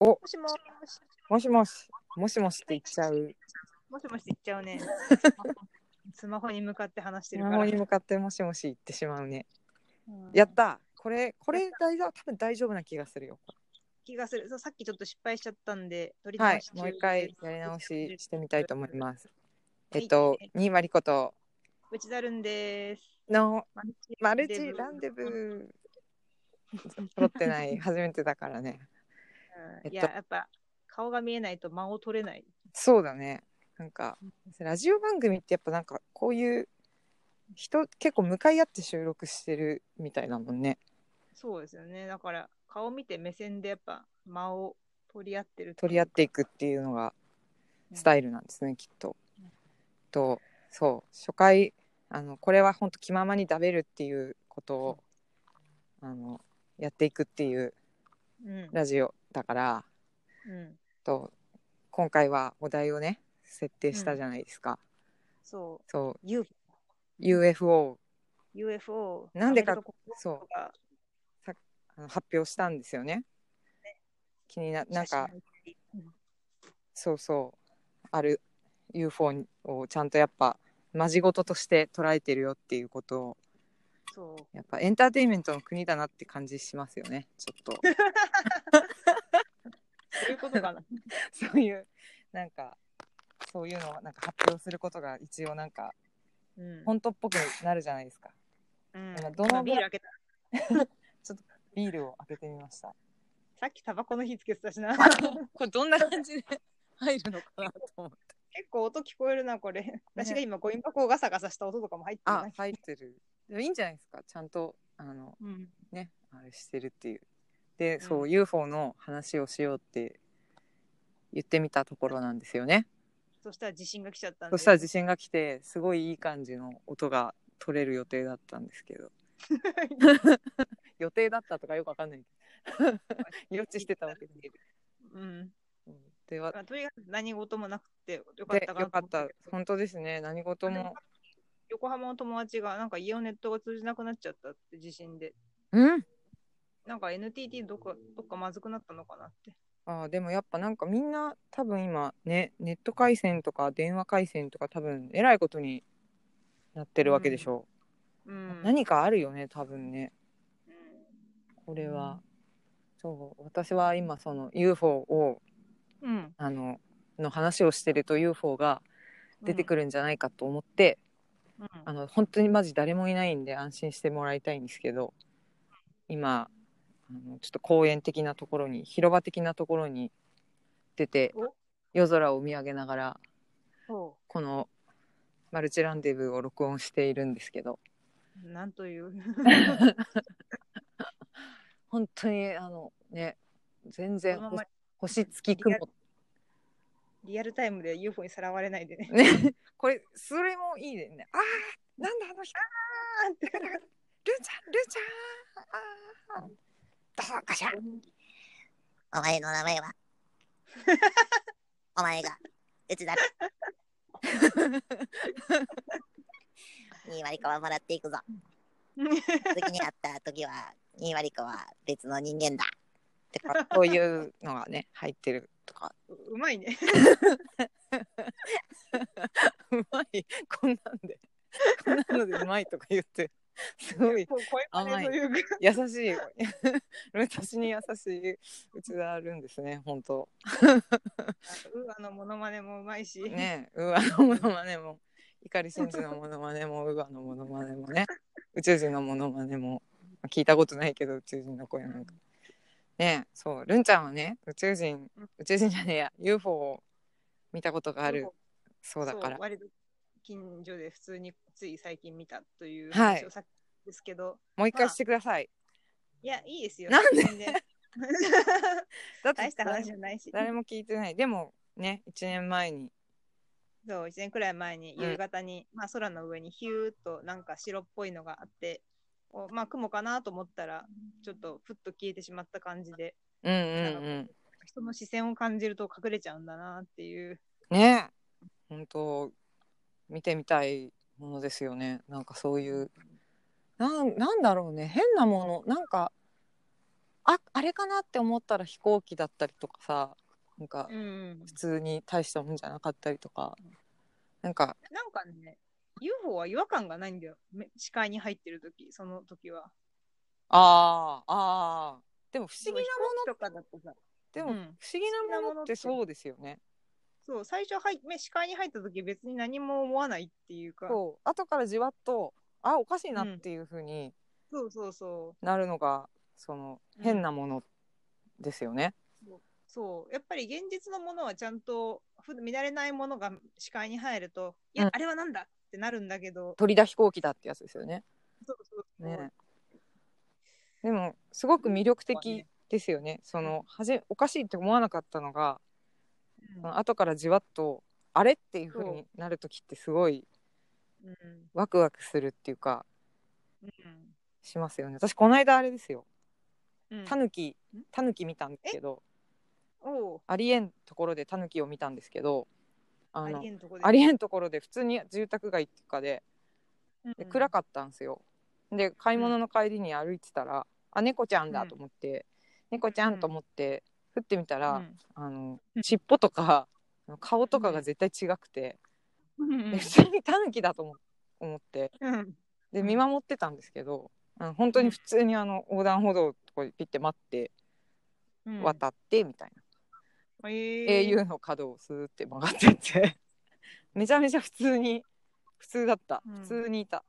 おもしもし。もしもし、もしもしって言っちゃう。もしもしって言っちゃうね。スマホに向かって話してスるから。マホに向かってもしもし言ってしまうね。うんやったこれ、これ大丈夫、多分大丈夫な気がするよ。気がするそう。さっきちょっと失敗しちゃったんで、取りはいもう一回やり直ししてみたいと思います。はいえっと、にまりこと内田るんです。のマルチマルチランデブー。揃ってない、初めてだからね。えっとうんいや、やっぱ顔が見えないと間を取れない。そうだね。なんか、ラジオ番組ってやっぱなんかこういう人結構向かい合って収録してるみたいなもんね。そうですよね。だから顔見て目線でやっぱ間を取り合ってる取り合っていくっていうのがスタイルなんですね、きっと。とそう初回あのこれは本当気ままに食べるっていうことをあのやっていくっていううん。ラジオだからうん。と今回はお題をね設定したじゃないですか。そう。そう U UFO UFO。なんでかそう防があの発表したんですよね。気にななんかうんそうそうある UFO をちゃんとやっぱマジごととして捉えてるよっていうことをそう。やっぱエンターテインメントの国だなって感じしますよねちょっとそういうことかな。そういうなんかそういうのをなんか発表することが一応なんかうん。本当っぽくなるじゃないですかうん今どの今ビール開けた。ビールを開けてみましたさっきタバコの火つけてたしな。これどんな感じで入るのかなと思って結構音聞こえるな、これ。私が今、ゴミ箱をガサガサした音とかも入ってるあな。入ってるいいんじゃないですか。ちゃんとあのうん。ねあれしてるっていう。でそう、うん UFO の話をしようって言ってみたところなんですよね。そしたら地震が来ちゃったんで。そしたら地震が来てすごいいい感じの音が取れる予定だったんですけど。予定だったとかよくわかんないけど。予知してたわけでうん。ではまあとにかく何事もなくてよかっでたかなよかった。本当ですね。何事も横浜の友達がなんか家のネットが通じなくなっちゃったって地震で。うんなんか NTT どっかどっかまずくなったのかなって。あーでもやっぱなんかみんな多分今ねネット回線とか電話回線とか多分えらいことになってるわけでしょう、うん。何かあるよね多分ねうんこれは、そう私は今その UFO をうん。あのの話をしてると UFO が出てくる。るんじゃないかと思って、うんあの本当にマジ誰もいないんで安心してもらいたいんですけど今あのちょっと公園的なところに広場的なところに出てお夜空を見上げながらそこのマルチランデブーを録音しているんですけどう。なんという。本当にあのね全然星月雲リアルタイムで UFO にさらわれないでね。ね これそれもいいね。あーなんだあの人。あーってルーちゃんルーちゃんどうかしら。お前の名前は？お前が内田に割り子はもらっていくぞ。次に会った時はに割り子は別の人間だ。とかそういうのがね入ってるとか？うまいね。うまい。こんなんで。こんなのでうまいとか言って。すごい。こう声真似とい。優しい。私に優しい内田あるんですね本当。 UA のモノマネもうまいし。ね UA のモノマネも碇シンジのモノマネも UA のモノマネもね。宇宙人のモノマネも。聞いたことないけど宇宙人の声なんかね。そうルンちゃんはね宇宙人宇宙人じゃねえや UFO を見たことがある。そうだから。割と近所で普通につい最近見たというはい。話をさっきですけど、もう一回してください、いや、いいですよ。なんで？だって大した話じゃないし。誰も聞いてない。でもね1年前に。そう、1年くらい前にうん。夕方に、まあ空の上にヒューっとなんか白っぽいのがあって、おまあ雲かなと思ったら、ちょっとふっと消えてしまった感じで、うんうんうん。人の視線を感じると隠れちゃうんだなっていう。ね。本当見てみたいものですよね。なんかそういう。なんなんだろうね。変なもの。なんかああれかなって思ったら飛行機だったりとかさ。なんかうん。普通に大したもんじゃなかったりとか。なんかなんかね UFO は違和感がないんだよ。め視界に入ってる時その時は。あーあー。でも不思議なものとかだとさ。でも不うん。思議なものってそうですよね。そう最初入目視界に入った時別に何も思わないっていうか。そう。後からじわっとあおかしいなっていう風にそうそうそう。なるのが、そのうん。変なものですよね。そう。やっぱり現実のものはちゃんとふ見慣れないものが視界に入るといや、うん。あれはなんだってなるんだけど。飛行機だってやつですよね。そうそうそう、ね。でもすごく魅力的ですよね。そのはじおかしいって思わなかったのが、うん。後からじわっとあれっていう風になる時ってすごいうん。ワクワクするっていうかうん。しますよね。私この間あれですよ。うん。タヌキん？タヌキ見たんですけど、ありえんところでタヌキを見たんですけど、ああのりえんとこで。ありえんところで普通に住宅街っていうかでうん。で暗かったんですよ。で買い物の帰りに歩いてたら、あ猫ちゃんだと思って、猫ちゃんと思って振ってみたら、うん。あのうん。尻尾とか顔とかが絶対違くて、普通にタヌキだと思思ってうん。でうん。見守ってたんですけど、あの本当に普通にあの横断歩道のとこにピッて待ってうん。渡ってみたいな、えー。au の角をスーって曲がってって。めちゃめちゃ普通に普通だった。うん。普通にいた、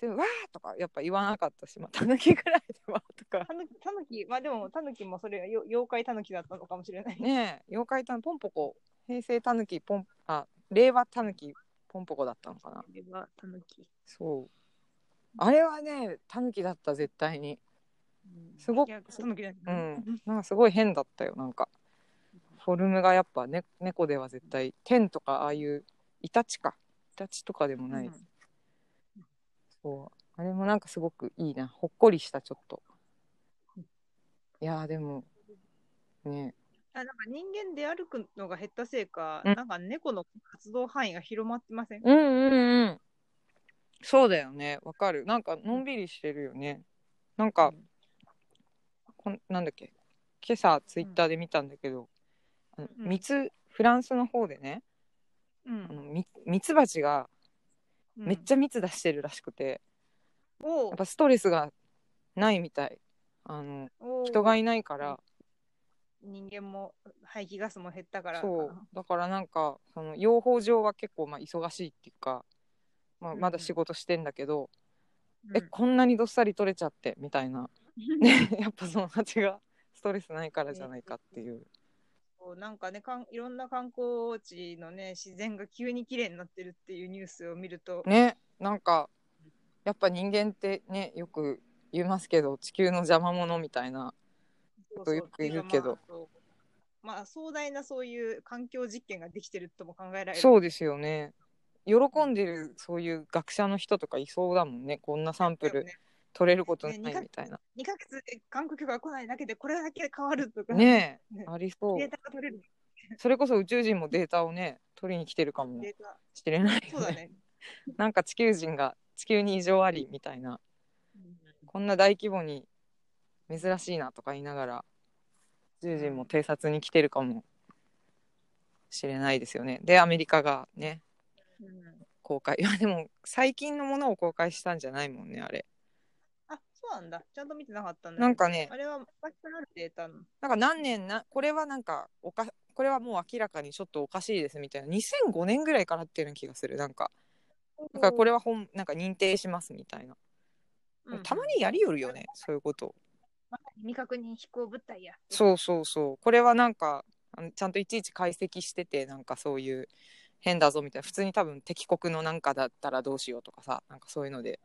でわーとかやっぱ言わなかったしまあタヌキぐらいでわーとか。たぬたぬきまあでもたぬきもそれ妖怪たぬきだったのかもしれない。ねえ妖怪たぬポンポコ平成タヌキポンあ令和タヌキポンポコだったのかな。これはたぬき。そう。あれはねタヌキだった絶対に。すごくうね。ん。なんかすごい変だったよなんかフォルムがやっぱ、ね、猫では絶対天とかああいうイタチか。イタチとかでもない、うん。そう。あれもなんかすごくいいな。ほっこりしたちょっと。いやーでもね。あなんか人間で歩くのが減ったせいか、うん。なんか猫の活動範囲が広まってません、うんうんうん。そうだよね。わかる。なんかのんびりしてるよね。なんか、こんなんだっけ？今朝ツイッターで見たんだけど、あのうん。蜜フランスの方でねうん。あのみミツバチがめっちゃ、ゃ蜜出してるらしくて、お。やっぱストレスがないみたい。あのお。人がいないから、人間も排気ガスも減ったからそう。だからなんかその養蜂場は結構まあ忙しいっていうか、まあ、うんうん。まだ仕事してんだけど、うん。えこんなにどっさり取れちゃってみたいな、ね、やっぱその蜂がストレスないからじゃないかっていうなんかねかんいろんな観光地のね自然が急に綺麗になってるっていうニュースを見ると、ねなんかやっぱ人間ってねよく言いますけど地球の邪魔者みたいなそうとよく言うけど。っていうかまあそう。まあ壮大なそういう環境実験ができてるとも考えられる。そうですよね。喜んでるそういう学者の人とかいそうだもんね。こんなサンプルね取れることないねみたいな。2ヶ月で韓国が来ないだけでこれだけ変わるとか。ねえ。ねありそう。データが取れる。それこそ宇宙人もデータをね取りに来てるかもしれないよね。そうだね。なんか地球人が地球に異常ありみたいな。こんな大規模に珍しいなとか言いながら宇宙人も偵察に来てるかもしれないですよね。でアメリカがねうん。公開。いやでも最近のものを公開したんじゃないもんねあれ。あそうなんだ。ちゃんと見てなかったんだなんかね。あれは昔からあるデータなの。なんか何年なこれはなんかおかこれはもう明らかにちょっとおかしいですみたいな。2005年ぐらいからっていうような気がする。なんか。だからこれは本なんか認定しますみたいな、うんたまにやりよるよねそういうこと。未確認飛行物体や。そうそうそう。これはなんかあのちゃんといちいち解析しててなんかそういう変だぞみたいな。普通に多分敵国のなんかだったらどうしようとかさなんかそういうので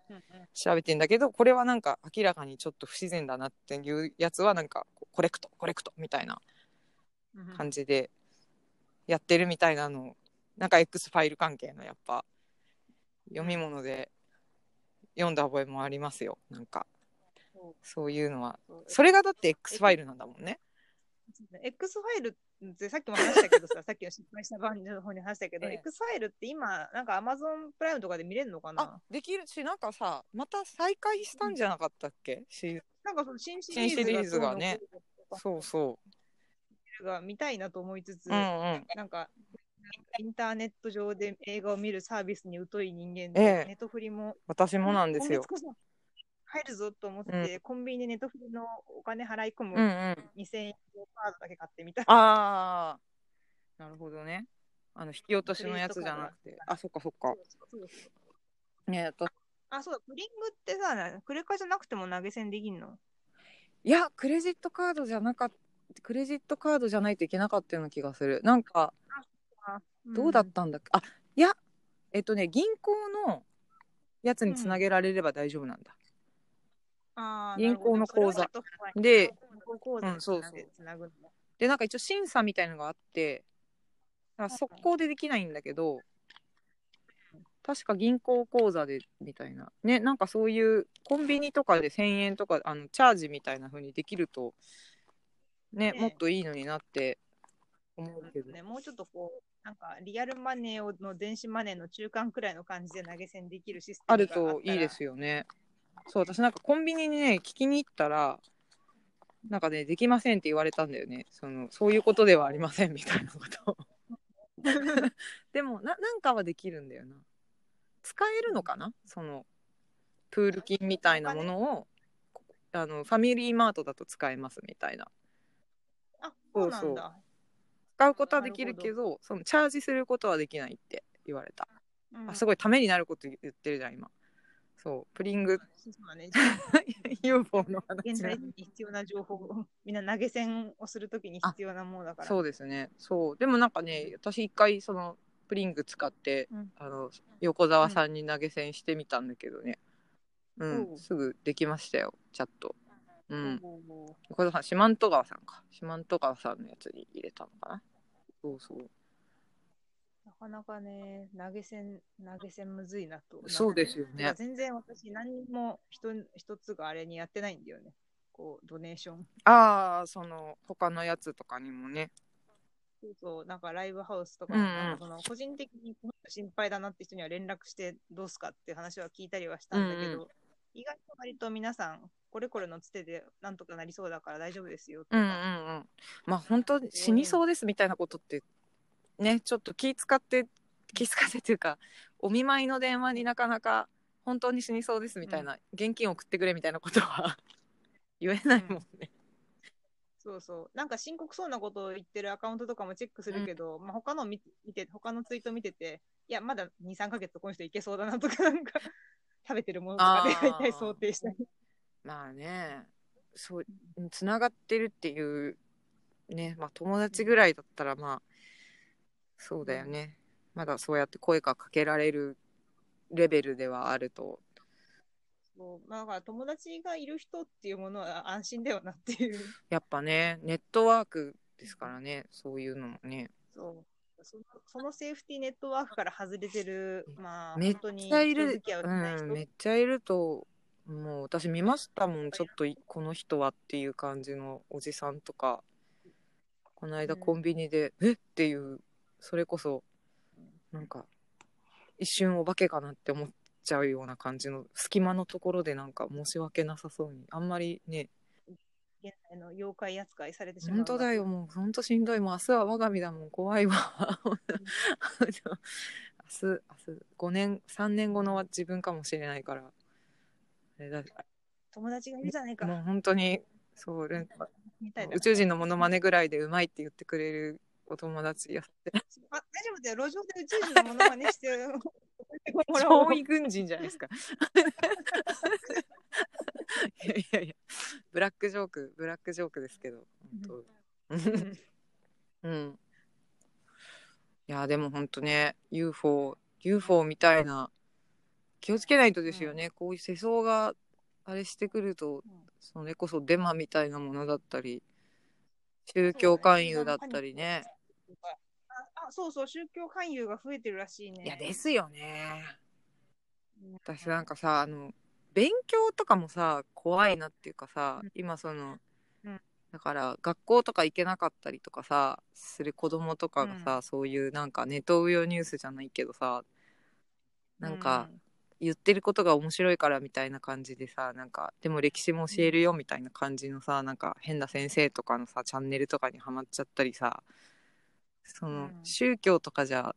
調べてんだけどこれはなんか明らかにちょっと不自然だなっていうやつはなんかコレクトコレクトみたいな感じでやってるみたいなの。なんか X ファイル関係のやっぱ読み物で読んだ覚えもありますよ。なんかそう。いうのは。それがだって X ファイルなんだもんね X ファイルってさっきも話したけどさ、さっきの失敗した版の方に話したけど、ええ。X ファイルって今、なんか Amazon プライムとかで見れるのかあなできる。しなんかさまた再開したんじゃなかったっけ？しなんかその新シリーズがねどうそうそが見たいなと思いつつ、う。うんうん。なんか、インターネット上で映画を見るサービスに疎い人間えで、えネットフリも私もなんですよ今。月こそ入るぞと思って、コンビニでネットフリのお金払い込むうんうん。2000円のカードだけ買ってみた。ああ。なるほどね。あの、引き落としのやつじゃなくて。あ、そっかそっか。ね私あ、そうだ、プリングってさ、クレカじゃなくても投げ銭できんの？いや、クレジットカードじゃなかった。クレジットカードじゃないといけなかったような気がする。なんか、どうだったんだっけ、あ、いや、えっとね、銀行のやつにつなげられれば大丈夫なんだ。銀行の口座。でうんそうそう。で、なんか一応審査みたいのがあって、だから速攻でできないんだけど、確か銀行口座でみたいな。ね、なんかそういうコンビニとかで1000円とか、あの、チャージみたいな風にできると、ね、ね。もっといいのになって思うけど。ね、もうちょっとこう、なんかリアルマネーをの電子マネーの中間くらいの感じで投げ銭できるシステムあるがったらといいですよね。そう、私なんかコンビニにね、聞きに行ったら、なんかね、できませんって言われたんだよね。その、そういうことではありませんみたいなことを。でもな、なんかはできるんだよな。使えるのかな？その、プール金みたいなものを、あの、ファミリーマートだと使えますみたいな。あ、そうなんだ。使うことはできるけど、その、チャージすることはできないって言われた。うんあ、すごいためになること言ってるじゃん、今。そう、プリングそうだね。UFO の話現ね代に必要な情報を、みんな投げ銭をするときに必要なものだから。そうですね。そう。でもなんかね、私一回そのプリング使って、うんあの横澤さんに投げ銭してみたんだけどね。うん、おうすぐできましたよ、チャット。うん。横澤さん、四万十川さんか。四万十川さんのやつに入れたのかな。そうそう。なかなかね、投げ銭、投げ銭むずいなと。そうですよね。全然私、何も一一つがあれにやってないんだよね。こう、ドネーション。ああ、その他のやつとかにもね。そうそう、なんかライブハウスとか、うんうんその個人的に心配だなって人には連絡してどうすかって話は聞いたりはしたんだけど、うんう意外と割と皆さん、これこれのつてでなんとかなりそうだから大丈夫ですよとか、うんうんうん。まあ本当に死にそうですみたいなことって、ね、ちょっと気使って、気使ってっていうか、お見舞いの電話になかなか本当に死にそうですみたいな、現金送ってくれみたいなことは 言えないもんね。そうそう、なんか深刻そうなことを言ってるアカウントとかもチェックするけど、まあ他の見見て、他のツイート見てて、いや、まだ2、3ヶ月この人いけそうだなとか、なんか、食べてるものとかであー。大体想定したり。まあね、そう、つながってるっていう、ね、まあ友達ぐらいだったらまあ、そうだよね。まだそうやって声がかけられるレベルではあると。そうまあ、だから友達がいる人っていうものは安心だよなっていう。やっぱね、ネットワークですからね、そういうのもね。そうそのそのセーフティーネットワークから外れてる、まあ、めっちゃいるうん、めっちゃいるともう私見ましたもんちょっといこの人はっていう感じのおじさんとかこの間うんコンビニで、えっていうそれこそなんか一瞬お化けかなって思っちゃうような感じの隙間のところでなんか申し訳なさそうにあんまりね。現代の妖怪扱いされてしまう。本当だよ。もう本当しんどいもう明日は我が身だもん怖いわ。明日明日5年3年後の自分かもしれないから。あれだ。友達がいるじゃないか。もう本当にそう宇宙人のモノマネぐらいでうまいって言ってくれるお友達やって。あ大丈夫だよ。路上で宇宙人のものまねしてもらおう超異軍人じゃないですか。いやいやいや。ブラックジョークブラックジョークですけど本当。うん。いやでも本当ね UFO UFO みたいな気をつけないとですよね、こういう世相があれしてくると、それこそデマみたいなものだったり宗教勧誘だったりね。ああそうそう、宗教勧誘が増えてるらしいね。いやですよね。うん。私なんかさあの勉強とかもさ怖いなっていうかさ、うん。今その、うん。だから学校とか行けなかったりとかさする子供とかがさ、うん。そういうなんかネトウヨニュースじゃないけどさなんか、言ってることが面白いからみたいな感じでさなんかでも歴史も教えるよみたいな感じのさなんか変な先生とかのさチャンネルとかにはまっちゃったりさその、うん。宗教とかじゃ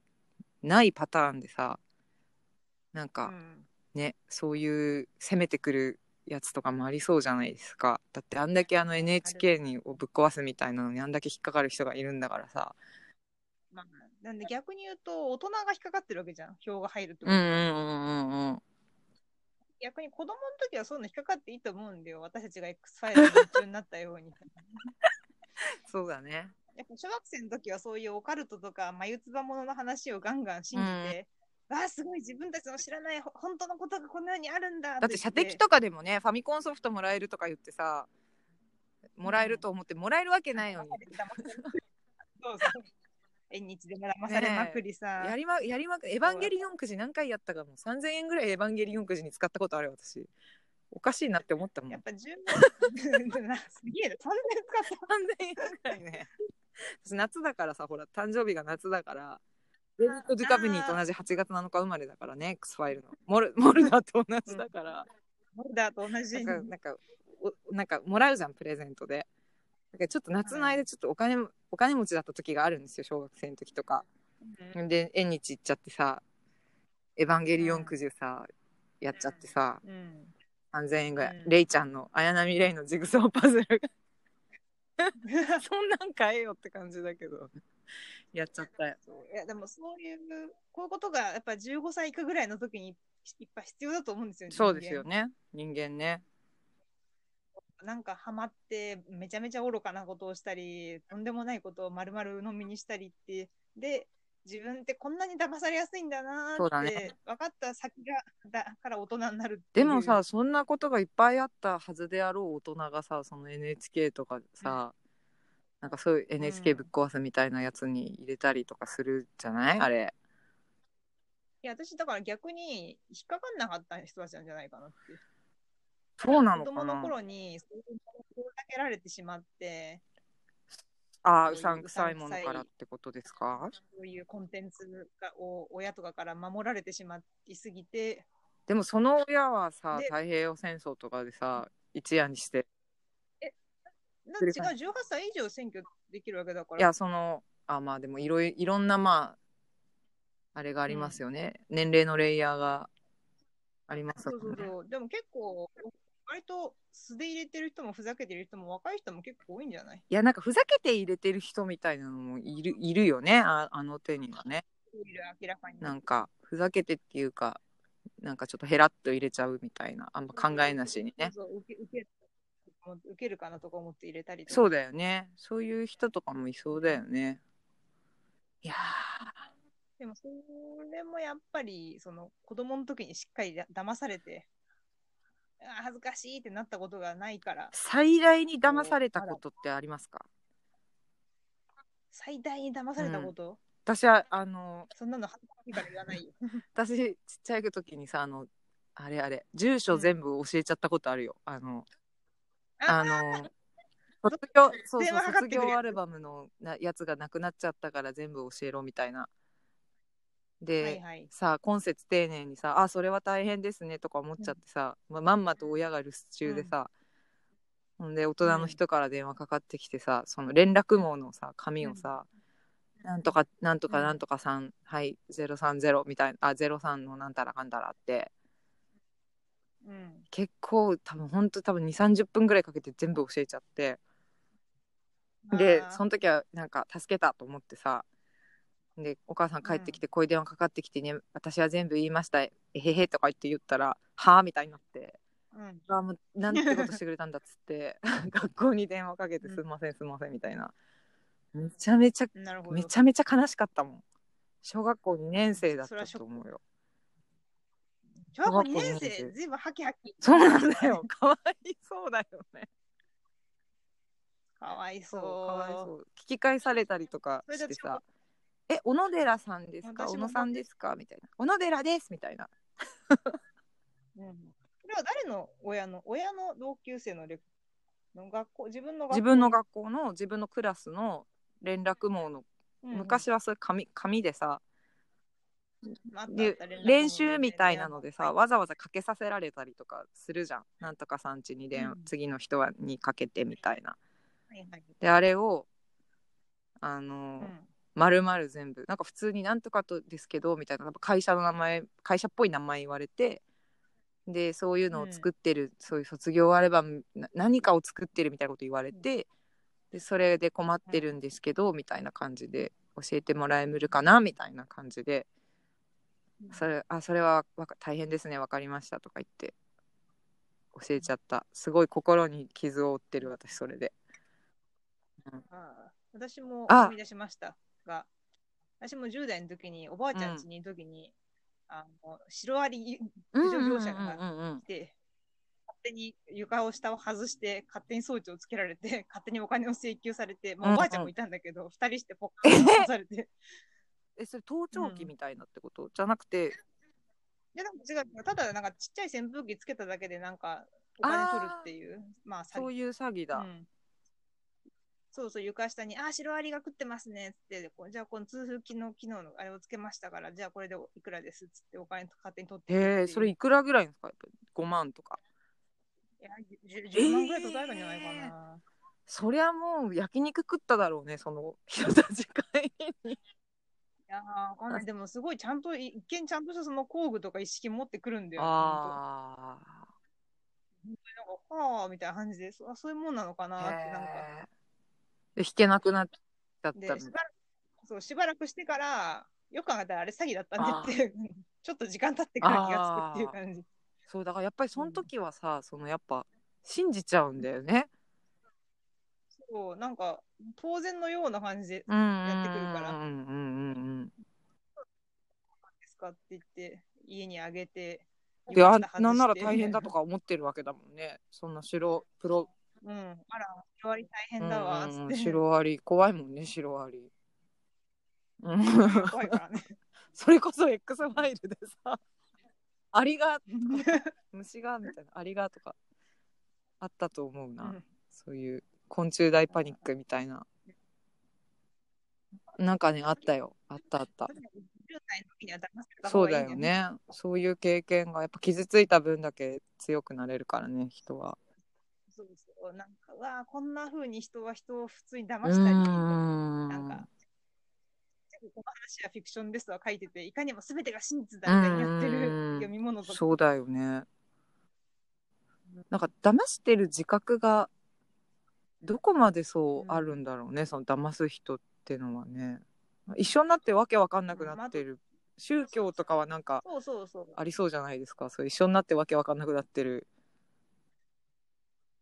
ないパターンでさなんうかん。ね、そういう攻めてくるやつとかもありそうじゃないですか。だってあんだけあの NHK にをぶっ壊すみたいなのにあんだけ引っかかる人がいるんだからさ。まあ、なんで逆に言うと、大人が引っかかってるわけじゃん。票が入るってこと。うんうんうんうんうん逆に子供の時はそういうの引っかかっていいと思うんだよ。私たちが X ファイルに夢中になったように。そうだねやっぱ小学生の時はそういうオカルトとか眉唾物の話をガンガン信じて、わあすごい自分たちの知らないほ本当のことがこの世にあるんだだって射的とかでもねファミコンソフトもらえるとか言ってさもらえると思ってもらえるわけないのに、そうそう。縁日でも騙されまくりさ、やりまやりまくエヴァンゲリオンくじ何回やったかも。3000円ぐらいエヴァンゲリオンくじに使ったことあるよ私。おかしいなって思ったもん。やっぱ10な すげえな。3000使った。3000円ぐらいね 私夏だからさほら誕生日が夏だからデビッド・デュカブニーと同じ8月7日生まれだからね X ファイルの。モルモルダーと同じだから、モルダーと同じ。なんかなんかおなんかもらうじゃんプレゼントで。だからちょっと夏の間ちょっとお金もお金持ちだった時があるんですよ小学生の時とか。うん。で縁日行っちゃってさエヴァンゲリオンくじさ、やっちゃってさ。うん。3000円ぐらい、うん。レイちゃんの綾波レイのジグソーパズルが そんなん買えよって感じだけど。やっちゃったよ。いやでもそういうこういうことがやっぱ15歳以下ぐらいの時にいっぱい必要だと思うんですよそうですよね。人間ね。なんかハマってめちゃめちゃ愚かなことをしたりとんでもないことを丸々飲みにしたりってで自分ってこんなに騙されやすいんだなそうーって、だね。分かった先がだから大人になるっていう。でもさそんなことがいっぱいあったはずであろう大人がさその NHK とかさ、なんかそういう NHK ぶっ壊すみたいなやつに入れたりとかするじゃない？あれ。いや私だから逆に引っかかんなかった人たちなんじゃないかなってそうなの子かな？供の頃にそういうのをかけられてしまってああうさんくさいものからってことですか？そういうコンテンツがを親とかから守られてしまいすぎて。でもその親はさで太平洋戦争とかでさ一夜にして。だって違う18歳以上選挙できるわけだから。いやそのあまあでもいろいいろんなまああれがありますよね、年齢のレイヤーがありますそうそうそう。でも結構割と素で入れてる人もふざけてる人も若い人も結構多いんじゃない？いやなんかふざけて入れてる人みたいなのもいるいるよね。ああの手にはね。いる明らかに。なんかふざけてっていうかなんかちょっとヘラッと入れちゃうみたいなあんま考えなしにね。そうそう受け受け受けるかなとか思って入れたりとか。そうだよね。そういう人とかもいそうだよね。いやでもそれもやっぱりその子供の時にしっかりだ騙されてあー恥ずかしいってなったことがないから。最大に騙されたことってありますか？最大に騙されたこと、私はあのそんなの恥ずかしいから言わないよ。私ちっちゃい時にさあのあれあれ住所全部教えちゃったことあるよ、あのあの 卒業そう電そう卒業アルバムのなやつがなくなっちゃったから全部教えろみたいなで、はいはい。さあ今節丁寧にさ「あそれは大変ですね」とか思っちゃってさ、ままんまと親が留守中でさ、ほんで大人の人から電話かかってきてさその連絡網のさ紙をさ、なんとかなんとかなんとかさん、はい030みたいなあ03のなんたらかんたらって。うん。結構多分ほんと多分2 3 0分ぐらいかけて全部教えちゃって。でその時はなんか助けたと思ってさでお母さん帰ってきて、こういう電話かかってきてね私は全部言いました。えへへとか言って言ったらはあみたいになってうん。うわもうなんてことしてくれたんだっつって 学校に電話かけてうん。すんませんすんませんみたいな。めちゃめちゃめちゃめちゃ悲しかったもん。小学校2年生だったと思うよ。小学校2年生生。ずいぶんハキハキ。そうなんだよ。かわいそうだよね。かわいそう。かわいそう。聞き返されたりとかしてさ「え小野寺さんですか？私も小野さんですか?」みたいな「小野寺です」みたいな。うん。それは誰の？親の親の同級生のレの学校？自分の学校？自分の学校の自分のクラスの連絡網の、うん昔はそれ紙紙でさまああったあでった。連絡も練習みたいなのでさはい。わざわざかけさせられたりとかするじゃん。なんとかさん家に電話、うん次の人はにかけてみたいな。はいはい。であれをあの、うんまるまる全部。なんか普通になんとかとですけどみたいな会社の名前会社っぽい名前言われてでそういうのを作ってる、そういう卒業アルバムな何かを作ってるみたいなこと言われて、でそれで困ってるんですけど、みたいな感じで教えてもらえるかなみたいな感じでそれあそれはわか大変ですね分かりましたとか言って教えちゃった。すごい心に傷を負ってる私それで。ああ私もあ思い出しましたが、私も10代の時に、おばあちゃん家にいる時に、あのシロアリ駆除業者がうんうんうんうん。来て、勝手に床を下を外して、勝手に装置をつけられて、勝手にお金を請求されて、まあ、うんうん。おばあちゃんもいたんだけど、二人してポッカー ンされて、えそれ盗聴器みたいなってこと、じゃなくて？いや、なんか違う、ただなんかちっちゃい扇風機つけただけで、なんかお金取るっていう、まあ、そういう詐欺だ、うんそうそう、床下に、あ、シロアリが食ってますねっつって、こうじゃあ、この通風機の機能のあれをつけましたから、じゃあこれでいくらですっつって、お金勝手に取ってえそれいくらぐらいですか？やっぱ5万とかいや、10 10万ぐらい取られたんじゃないかな。そりゃもう焼肉食っただろうねその人たち会にいやー、わかんない。でも、すごいちゃんと、い一見ちゃんとしたその工具とか一式持ってくるんだよ。あほんとなんか、はあみたいな感じで、そあそういうもんなのかあなって、なんか。で弾けなくなっちゃったで、のしばらく、そう、しばらくしてから、よく考えたらあれ詐欺だったねって、ちょっと時間経ってから気がつくっていう感じ。そうだからやっぱりその時はさ、そのやっぱ信じちゃうんだよね。そう、なんか、当然のような感じで、うんやってくるから。うんうんうんうんですかって言って、家にあげて、であなんなら大変だとか思ってるわけだもんね。そんな白プロうん、あら、シロアリ大変だわ。シロアリ怖いもんねシロアリ。うん。怖いからね。それこそ X ファイルでさアリが虫がみたいなアリがとかあったと思うな、うん。そういう昆虫大パニックみたいな。なんかねあったよ。あったあった。10代の時には騙されたそうだよね。そういう経験がやっぱ傷ついた分だけ強くなれるからね人は。そうそう。なんか、うわあこんな風に人は人を普通に騙うしたり、ーなんか、この話はフィクションですとは書いてて、いかにも全てが真実だみたいにやってるうん。読み物とか。そうだよね。なんか騙してる自覚がどこまでそうあるんだろうね、その騙す人ってのはね。一緒になってわけわかんなくなってる。宗教とかはなんかそうそうそう。ありそうじゃないですか。そう一緒になってわけわかんなくなってる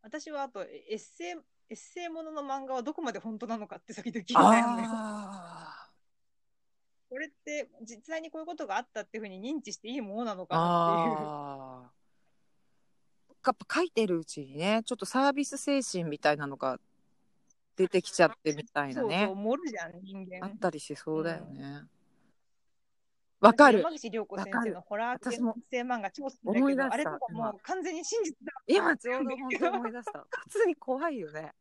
私はあと、エッセイ、エッセイものの漫画はどこまで本当なのかって先々悩これって実際にこういうことがあったっていうふうに認知していいものなのーかなっていう。やっぱ書いてるうちにねちょっとサービス精神みたいなのが出てきちゃってみたいなね。そうそう、盛るじゃん、人間。あったりしそうだよねわ、かる。山口涼子先生のホラー系私ものエッセイ漫画超好きだけど、あれとかもう完全に真実だ。今ちょうど本当に思い出した。普通に怖いよね。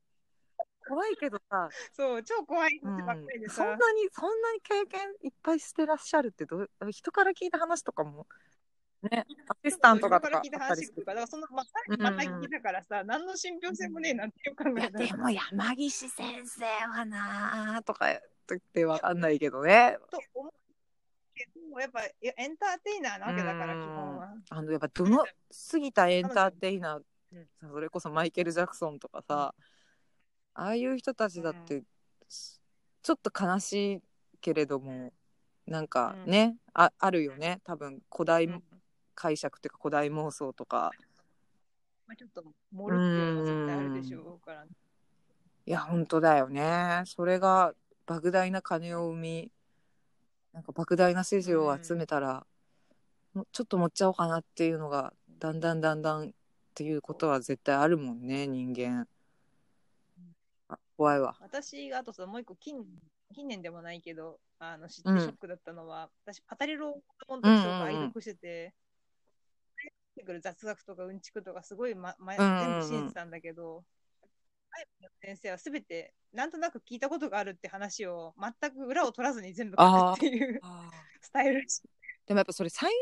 怖いけどさ、そう、超怖いうん話ばっかりでそんなさ。にそんなに経験いっぱいしてらっしゃるってどう人から聞いた話とかもねアシスタントがとかあ人かとか、だからそのままた聞いたからさ、何の信憑性もねえなんてよく考えたらでも 山岸先生はなとか言ってわかんないけどね。と思うけど、やっぱエンターテイナーなわけだから、基本は。あのやっぱどの過ぎたエンターテイナー、うん。それこそマイケル・ジャクソンとかさ、ああいう人たちだって、ちょっと悲しいけれどもなんかね、ああるよね。多分古代うん。解釈っていうか古代妄想とか。まあ、ちょっと盛るっていうのは絶対あるでしょうから、いや本当だよね。それが莫大な金を生みなんか莫大な支持を集めたら、もうちょっと持っちゃおうかなっていうのがだんだんだんだんっていうことは絶対あるもんね人間。あ怖いわ。私があとさ、もう一個近近年でもないけど、あの知ってうん。ショックだったのは、私、パタリロを子供の時とか愛うんうんうん。読してて、出てくる雑学とかうんちくとかすごい、まま、うんうんうん全部信じてたんだけど、愛の先生はすべてなんとなく聞いたことがあるって話を全く裏を取らずに全部書くっていうスタイルでもやっぱそれ才能で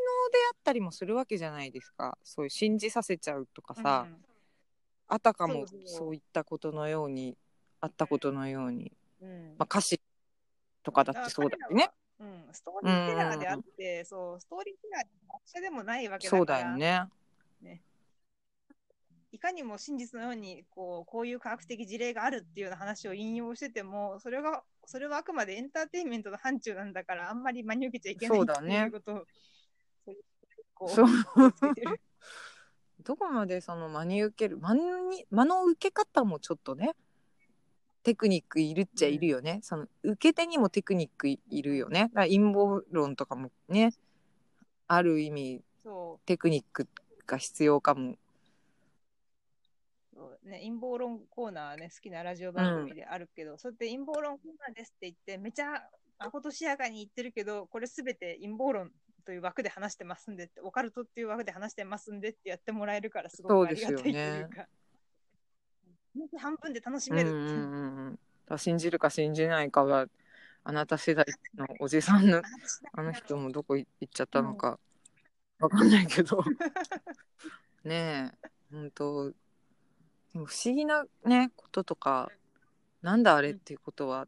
あったりもするわけじゃないですか。そういう信じさせちゃうとかさ、あたかもそういったことのようにあったことのように、うん。うんまあ、歌詞とかだってそうだしね。うん、ストーリーテラーであって、そう、ストーリーテラーで学者でもないわけだから、そうだよね。いかにも真実のようにこう、こういう科学的事例があるっていうような話を引用してても、それが、それはあくまでエンターテインメントの範疇なんだから、あんまり真に受けちゃいけないそうだね。っていうことを、そう。どこまでその真に受ける真に間の受け方もちょっとねテクニックいるっちゃいるよね、その受け手にもテクニックいるよね。だから陰謀論とかもねある意味そテクニックが必要かもね、陰謀論コーナーね、好きなラジオ番組であるけど、そうやって陰謀論コーナーですって言って、めちゃまことしやかに言ってるけど、これすべて陰謀論という枠で話してますんでって、オカルトっていう枠で話してますんでってやってもらえるから、すごくありがたいというか。本当半分で楽しめる。っていう。うん。うん信じるか信じないかはあなた世代のおじさんの あの人もどこ行っちゃったのかわかんないけど。ねえ本当でも不思議なねこととかなんだあれっていうことは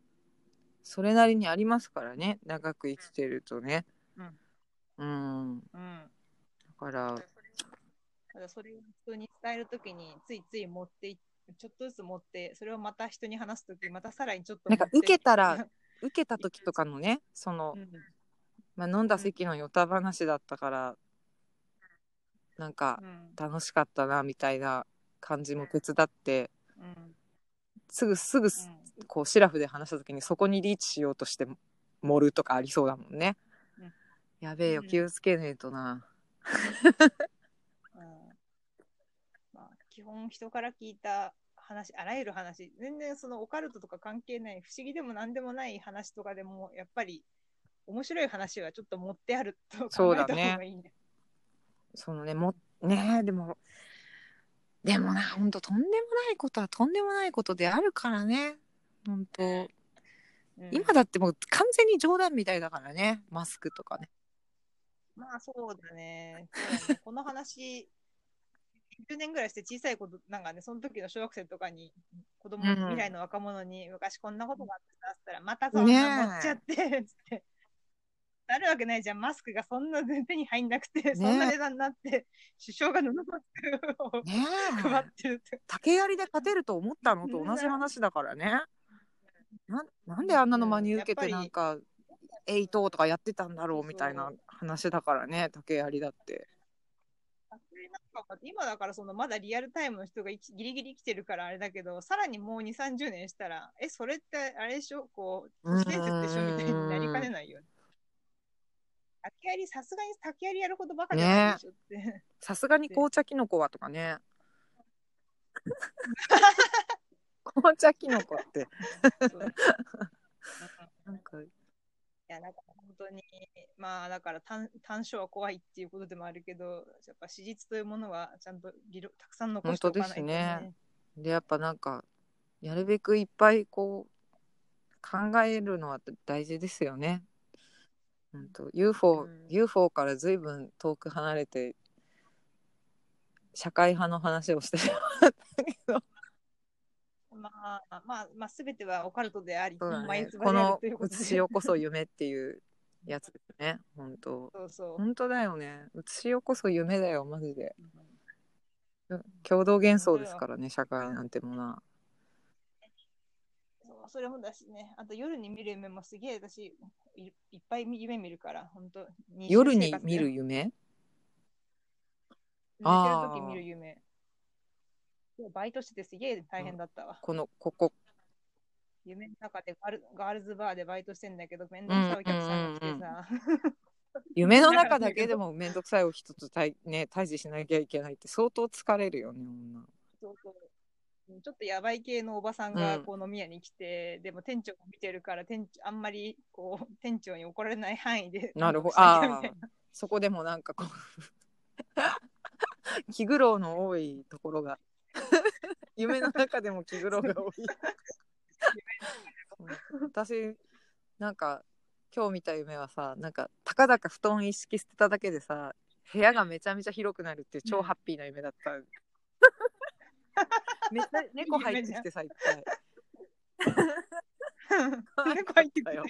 それなりにありますからね長く生きてるとね。うん。うん。だからただそれを人に伝えるときについつい持っていちょっとずつ持ってそれをまた人に話すときまたさらにちょっとなんか受けたら 受けた時とかのねそのう、ん。まあ、飲んだ席のよた話だったからなんかうん。楽しかったなみたいな感じも手伝ってうん。すぐすぐすこうシラフで話した時にそこにリーチしようとして盛るとかありそうだもんね、うん。やべえようん。気をつけねえとな、基本人から聞いた話あらゆる話全然そのオカルトとか関係ない不思議でも何でもない話とかでもやっぱり面白い話はちょっと持ってあると考えた方がいいね。そのねもねえでもでもなほんととんでもないことはとんでもないことであるからね。ほんと。うん。今だってもう完全に冗談みたいだからね。マスクとかね。まあそうだね。そうだね。この話、10年ぐらいして小さい子と、なんかね、その時の小学生とかに、子供、うん。未来の若者に昔こんなことがあってさ、つったら、またそんな乗っちゃって、つって。なるわけないじゃん。マスクがそんな手に入んなくて、そんな値段になって、首相が布マスクを ね配えってるって。竹槍で勝てると思ったのと同じ 話だからね。ななんであんなの真に受けてなんか「エイト」とかやってたんだろうみたいな話だからね竹槍だって。今だからそのまだリアルタイムの人がギリギリ生きてるからあれだけど、さらにもう2、30年したら、え、それってあれでしょ？こう、都市伝説でしょ？みたいになり。竹槍、さすがに竹槍やるほどバカじゃないでしょって。さすがに紅茶キノコはとかね。紅茶キノコって。なんかいや、なんか本当に、まあだから短短所は怖いっていうことでもあるけど、やっぱ史実というものはちゃんと理論たくさん残しておかないと、本当ですね。でやっぱなんかやるべくいっぱいこう考えるのは大事ですよね。本当 UFO、うん。UFO から随分遠く離れて社会派の話をしてしまったけど。まあ、まあ、まあ、すべてはオカルトであり、このうことで。写しよこそ夢っていうやつですね本当。そうそう。本当だよね。写しよこそ夢だよマジで。共同幻想ですからね社会なんてものはそれもだしね、あと夜に見る夢もすげえ私い、いっぱい夢見るから、本当夜に見る夢？寝て見る夢。バイトしててすげえ大変だったわ。このここ。夢の中でガールガールズバーでバイトしてんだけど、めんどくさいお客さんが来てさ、夢の中だけでも 面倒くさいを一つ対,、ね、対峙しなきゃいけないって相当疲れるよね女。そうそうちょっとやばい系のおばさんがこう飲み屋に来て、でも店長も見てるから店長あんまりこう 店長に怒られない範囲でなるほど。なんとかしなきゃみたいな。そこでもなんかこう 気苦労の多いところが 夢の中でも気苦労が多い。私なんか今日見た夢はさなんかたかだか布団一式捨てただけでさ部屋がめちゃめちゃ広くなるっていう超ハッピーな夢だった、めっちゃ 猫入ってきてさいっぱい。猫入ってくるよ。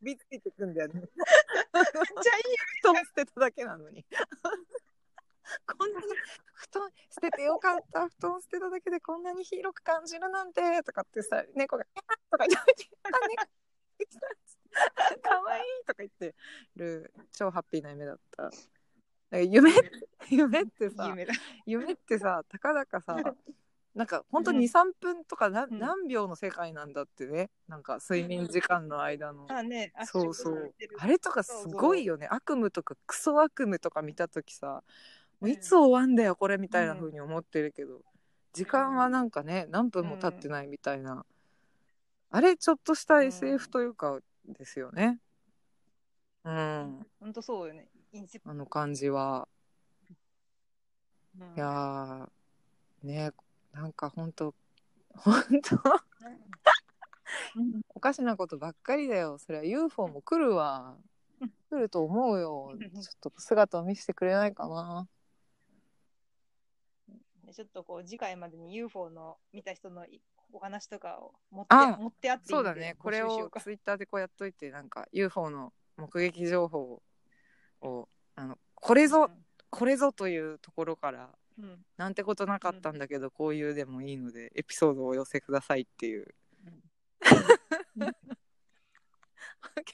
びついてくんだよね。めっちゃいい。布団捨てただけなのに。こんなに布団捨ててよかった。布団捨てただけでこんなに広く感じるなんて。とかってさ猫が「キャーとか言って「あ猫かわいい」とか言ってる超ハッピーな夢だった。夢夢ってさ。夢ってさたかだかさなんかほんとうん。23分とかな、うん。何秒の世界なんだってね。なんか睡眠時間の間の。あね、あそうそう。あれとかすごいよね。悪夢とかクソ悪夢とか見た時さ。もういつ終わんだよこれみたいな風に思ってるけど、時間はなんかね何分も経ってないみたいな、あれちょっとした SF というかですよね。うん。本当そうよね。あの感じは。うん。いやーねなんかほんと ほんと？うん。おかしなことばっかりだよ。そりゃ UFO も来るわ。来ると思うよ。ちょっと姿を見せてくれないかな。でちょっとこう次回までに UFO の見た人のいお話とかを持ってあ持ってあってそうだね。これをツイッターでこうやっといてなんか UFO の目撃情報をあのこれぞこれぞというところからうんうんなんてことなかったんだけど、こういうでもいいのでエピソードをお寄せくださいっていう。うん。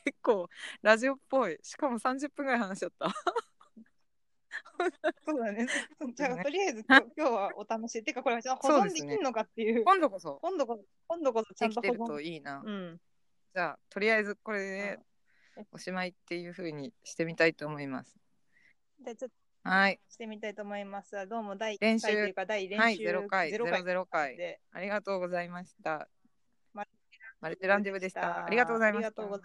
結構ラジオっぽい。しかも30分ぐらい話しちゃった。そうだね。じゃあ、とりあえず 今日はお試し。てか、これはじゃあ保存できんのかっていう。今度こそ。今度こそ、今度こそちゃんと保できてると存。いいな、うん。じゃあとりあえずこれでうん。おしまいっていう風にしてみたいと思います。で、ちょっはい。としてみたいと思います。どうも第練習。1回というか、第練習はい0回ゼロ回00回。で。ありがとうございました。ママルテランデブでした。ありがとうございました